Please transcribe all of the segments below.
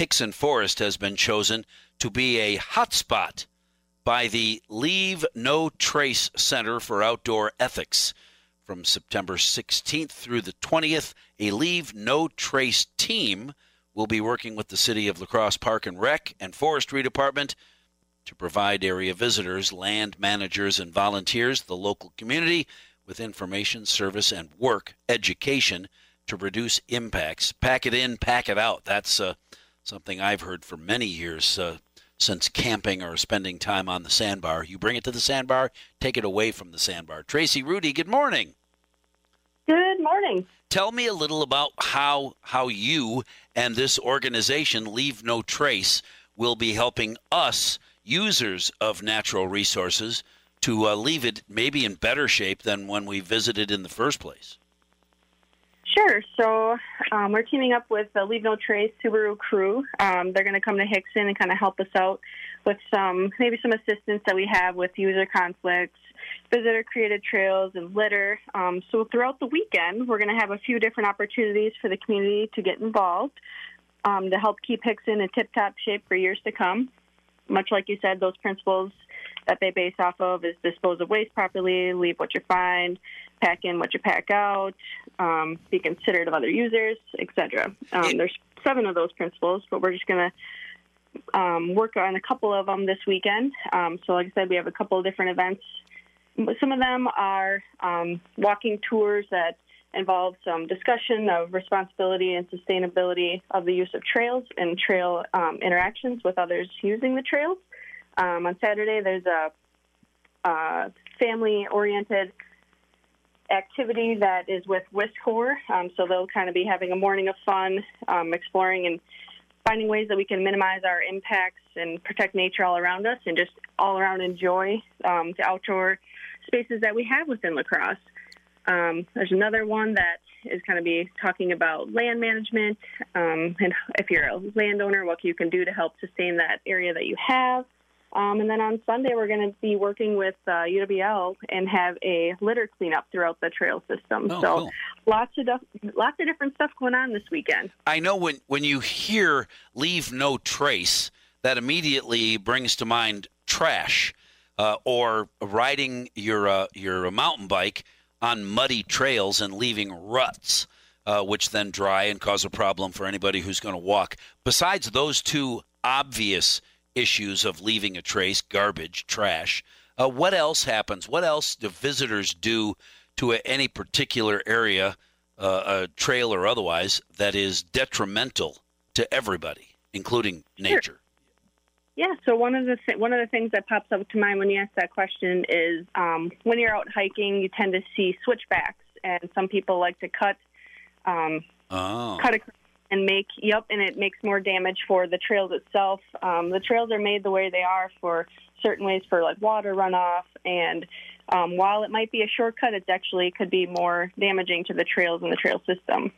Hixon Forest has been chosen to be a hotspot by the Leave No Trace Center for Outdoor Ethics. From September 16th through the 20th, a Leave No Trace team will be working with the City of La Crosse Park and Rec and Forestry Department to provide area visitors, land managers, and volunteers, the local community, with information, service, and work education to reduce impacts. Pack it in, pack it out. That's uh, something I've heard for many years uh, since camping or spending time on the sandbar. You bring it to the sandbar, take it away from the sandbar. Tracy Rudi, good morning. Good morning. Tell me a little about how how you and this organization Leave No Trace will be helping us users of natural resources to uh, leave it maybe in better shape than when we visited in the first place. Sure. So um, we're teaming up with the Leave No Trace Subaru crew. Um, they're going to come to Hixon and kind of help us out with some maybe some assistance that we have with user conflicts, visitor created trails, and litter. Um, so throughout the weekend, we're going to have a few different opportunities for the community to get involved um, to help keep Hixon in tip-top shape for years to come. Much like you said, those principles that they base off of is dispose of waste properly, leave what you find, pack in what you pack out, um, be considerate of other users, etc. Um, there's seven of those principles, but we're just going to um, work on a couple of them this weekend. Um, so, like I said, we have a couple of different events. Some of them are um, walking tours that involve some discussion of responsibility and sustainability of the use of trails and trail um, interactions with others using the trails. on Saturday, there's a, a family-oriented activity that is with WisCorps. Um, so they'll kind of be having a morning of fun, um, exploring and finding ways that we can minimize our impacts and protect nature all around us and just all around enjoy um, the outdoor spaces that we have within La Crosse. Um, there's another one that is going to be talking about land management um, and if you're a landowner, what you can do to help sustain that area that you have. Um, and then on Sunday, we're going to be working with uh, UWL and have a litter cleanup throughout the trail system. Oh, so cool. lots of lots of different stuff going on this weekend. I know when when you hear "leave no trace," that immediately brings to mind trash uh, or riding your uh, your mountain bike on muddy trails and leaving ruts. Uh, which then dry and cause a problem for anybody who's going to walk. Besides those two obvious issues of leaving a trace, garbage, trash. Uh, what else happens? What else do visitors do to a, any particular area, uh, a trail or otherwise, that is detrimental to everybody, including nature? Sure. Yeah, so one of the th- one of the things that pops up to mind when you ask that question is um, when you're out hiking, you tend to see switchbacks, and some people like to cut um, oh. cut across and make yep and it makes more damage for the trails itself. Um, the trails are made the way they are for certain ways for like water runoff and um, while it might be a shortcut it actually could be more damaging to the trails and the trail system.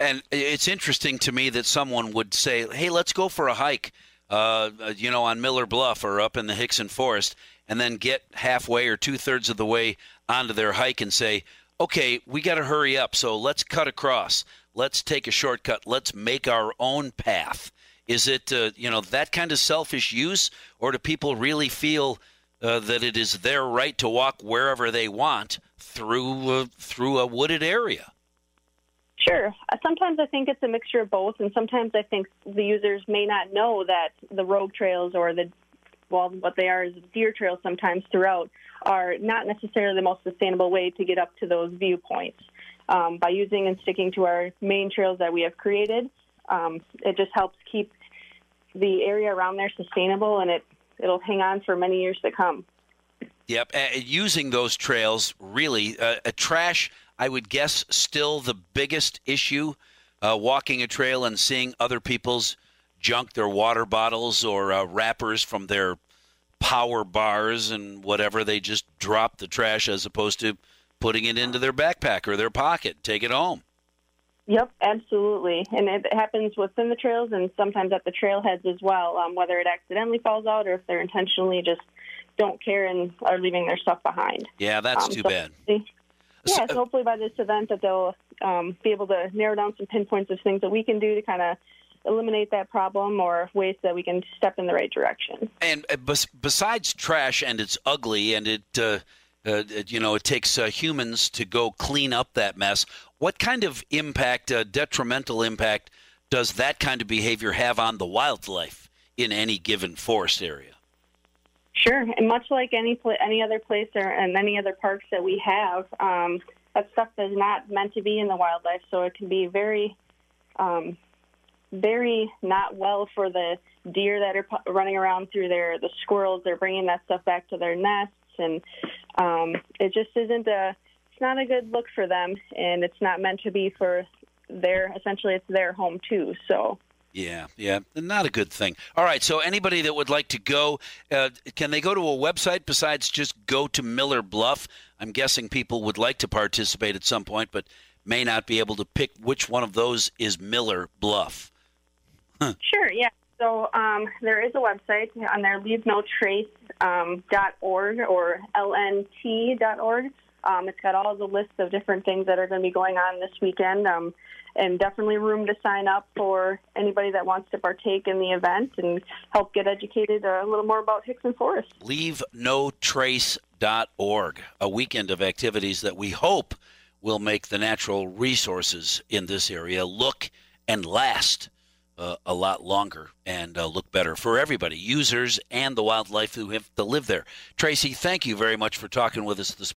And it's interesting to me that someone would say hey let's go for a hike uh, you know on miller bluff or up in the hixon forest and then get halfway or two-thirds of the way onto their hike and say okay we got to hurry up so let's cut across let's take a shortcut. Let's make our own path. Is it uh, you know that kind of selfish use, or do people really feel uh, that it is their right to walk wherever they want through uh, through a wooded area? Sure. Uh, sometimes I think it's a mixture of both, and sometimes I think the users may not know that the rogue trails or the well, what they are is deer trails sometimes throughout are not necessarily the most sustainable way to get up to those viewpoints um, by using and sticking to our main trails that we have created. Um, it just helps keep the area around there sustainable, and it it'll hang on for many years to come. Yep, uh, using those trails really, uh, a trash. I would guess still the biggest issue. Uh, walking a trail and seeing other people's junk, their water bottles or uh, wrappers from their power bars and whatever. They just drop the trash as opposed to putting it into their backpack or their pocket, take it home. Yep, absolutely. And it happens within the trails and sometimes at the trailheads as well, um, whether it accidentally falls out or if they're intentionally just don't care and are leaving their stuff behind. Yeah, that's um, too so, bad. Yeah, so, so hopefully by this event that they'll um, be able to narrow down some pinpoints of things that we can do to kind of eliminate that problem or ways that we can step in the right direction. And uh, besides trash, and it's ugly, and it, uh, uh, you know, it takes uh, humans to go clean up that mess. What kind of impact, uh, detrimental impact, does that kind of behavior have on the wildlife in any given forest area? Sure, and much like any any other place or and any other parks that we have, um, that stuff is not meant to be in the wildlife, so it can be very, um, very not well for the deer that are running around through there. The squirrels they're bringing that stuff back to their nests, and um, it just isn't a. It's not a good look for them, and it's not meant to be for their. Essentially, it's their home too. So. Yeah, yeah, not a good thing. All right, so anybody that would like to go, uh, can they go to a website besides just go to Miller Bluff? I'm guessing people would like to participate at some point, but may not be able to pick which one of those is Miller Bluff. Huh. Sure, yeah. So um, there is a website on there, leavenotrace.org um, or lnt.org. Um, it's got all the lists of different things that are going to be going on this weekend, um, and definitely room to sign up for anybody that wants to partake in the event and help get educated a little more about Hixon Forest. LeaveNoTrace.org, a weekend of activities that we hope will make the natural resources in this area look and last uh, a lot longer and uh, look better for everybody, users and the wildlife who have to live there. Tracy, thank you very much for talking with us this